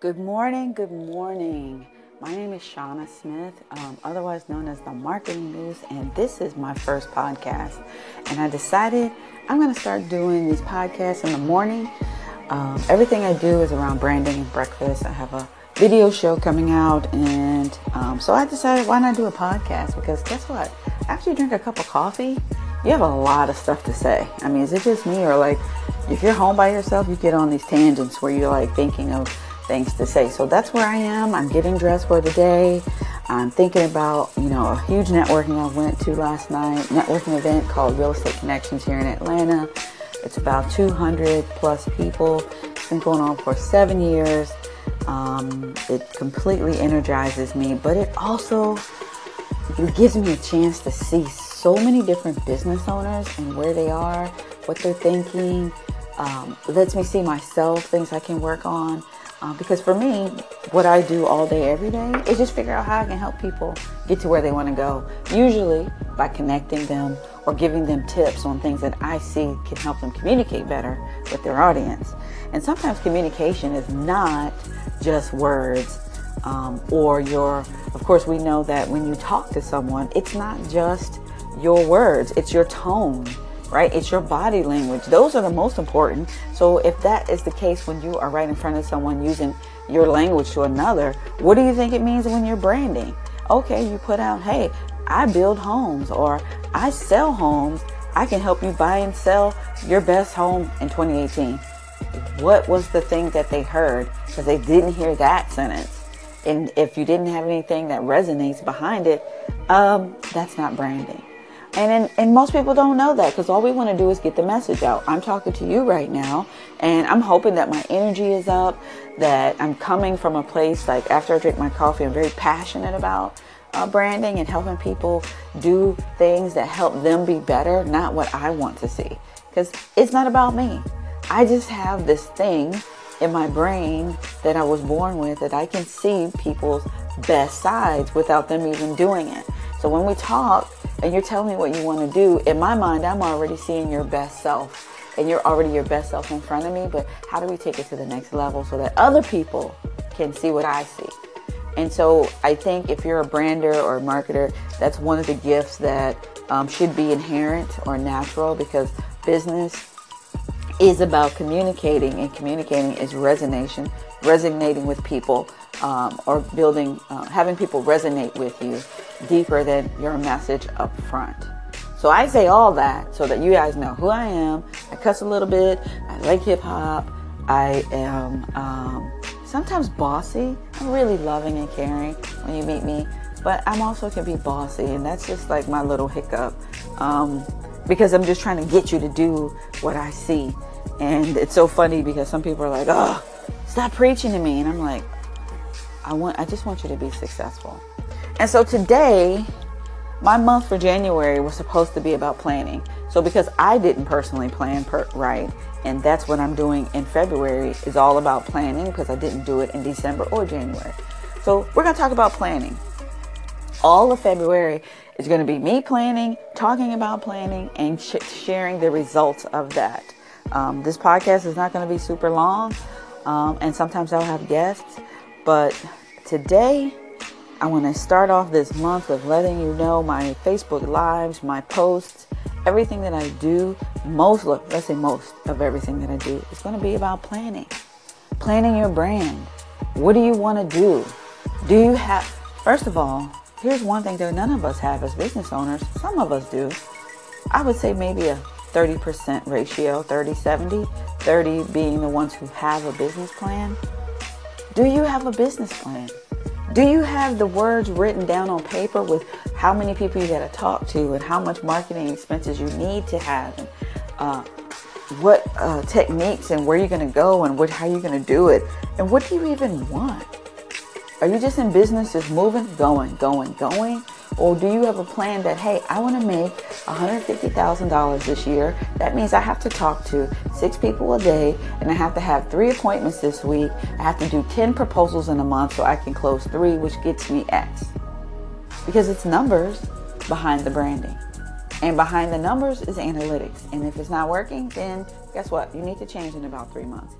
Good morning, good morning. My name is Shauna Smith, um, otherwise known as the Marketing Muse, and this is my first podcast. And I decided I'm going to start doing these podcasts in the morning. Um, everything I do is around branding and breakfast. I have a video show coming out, and um, so I decided why not do a podcast? Because guess what? After you drink a cup of coffee, you have a lot of stuff to say. I mean, is it just me, or like if you're home by yourself, you get on these tangents where you're like thinking of things to say. So that's where I am. I'm getting dressed for the day. I'm thinking about, you know, a huge networking I went to last night, networking event called Real Estate Connections here in Atlanta. It's about 200 plus people. It's been going on for seven years. Um, it completely energizes me, but it also it gives me a chance to see so many different business owners and where they are, what they're thinking. Um, lets me see myself, things I can work on. Uh, because for me, what I do all day, every day, is just figure out how I can help people get to where they want to go. Usually by connecting them or giving them tips on things that I see can help them communicate better with their audience. And sometimes communication is not just words um, or your, of course, we know that when you talk to someone, it's not just your words, it's your tone right? It's your body language. Those are the most important. So if that is the case when you are right in front of someone using your language to another, what do you think it means when you're branding? Okay, you put out, hey, I build homes or I sell homes. I can help you buy and sell your best home in 2018. What was the thing that they heard? Because they didn't hear that sentence. And if you didn't have anything that resonates behind it, um, that's not branding. And, and most people don't know that because all we want to do is get the message out. I'm talking to you right now, and I'm hoping that my energy is up, that I'm coming from a place like after I drink my coffee, I'm very passionate about uh, branding and helping people do things that help them be better, not what I want to see. Because it's not about me. I just have this thing in my brain that I was born with that I can see people's best sides without them even doing it. So when we talk, and you're telling me what you want to do, in my mind, I'm already seeing your best self. And you're already your best self in front of me. But how do we take it to the next level so that other people can see what I see? And so I think if you're a brander or a marketer, that's one of the gifts that um, should be inherent or natural because business is about communicating, and communicating is resonation, resonating with people, um, or building, uh, having people resonate with you deeper than your message up front. So I say all that so that you guys know who I am. I cuss a little bit. I like hip hop. I am um, sometimes bossy. I'm really loving and caring when you meet me, but I'm also can be bossy, and that's just like my little hiccup um, because I'm just trying to get you to do what I see. And it's so funny because some people are like, "Oh, stop preaching to me," and I'm like, "I want, I just want you to be successful." And so today, my month for January was supposed to be about planning. So because I didn't personally plan per- right, and that's what I'm doing in February is all about planning because I didn't do it in December or January. So we're going to talk about planning. All of February is going to be me planning, talking about planning, and sh- sharing the results of that. Um, this podcast is not going to be super long, um, and sometimes I'll have guests, but today I want to start off this month of letting you know my Facebook lives, my posts, everything that I do. Most, let's say most of everything that I do is going to be about planning, planning your brand. What do you want to do? Do you have, first of all, here's one thing that none of us have as business owners. Some of us do. I would say maybe a 30% ratio, 30 70, 30 being the ones who have a business plan. Do you have a business plan? Do you have the words written down on paper with how many people you got to talk to and how much marketing expenses you need to have and uh, what uh, techniques and where you're going to go and what, how you're going to do it and what do you even want? Are you just in business, just moving, going, going, going? Or do you have a plan that, hey, I want to make $150,000 this year? That means I have to talk to six people a day and I have to have three appointments this week. I have to do 10 proposals in a month so I can close three, which gets me X. Because it's numbers behind the branding. And behind the numbers is analytics. And if it's not working, then guess what? You need to change in about three months.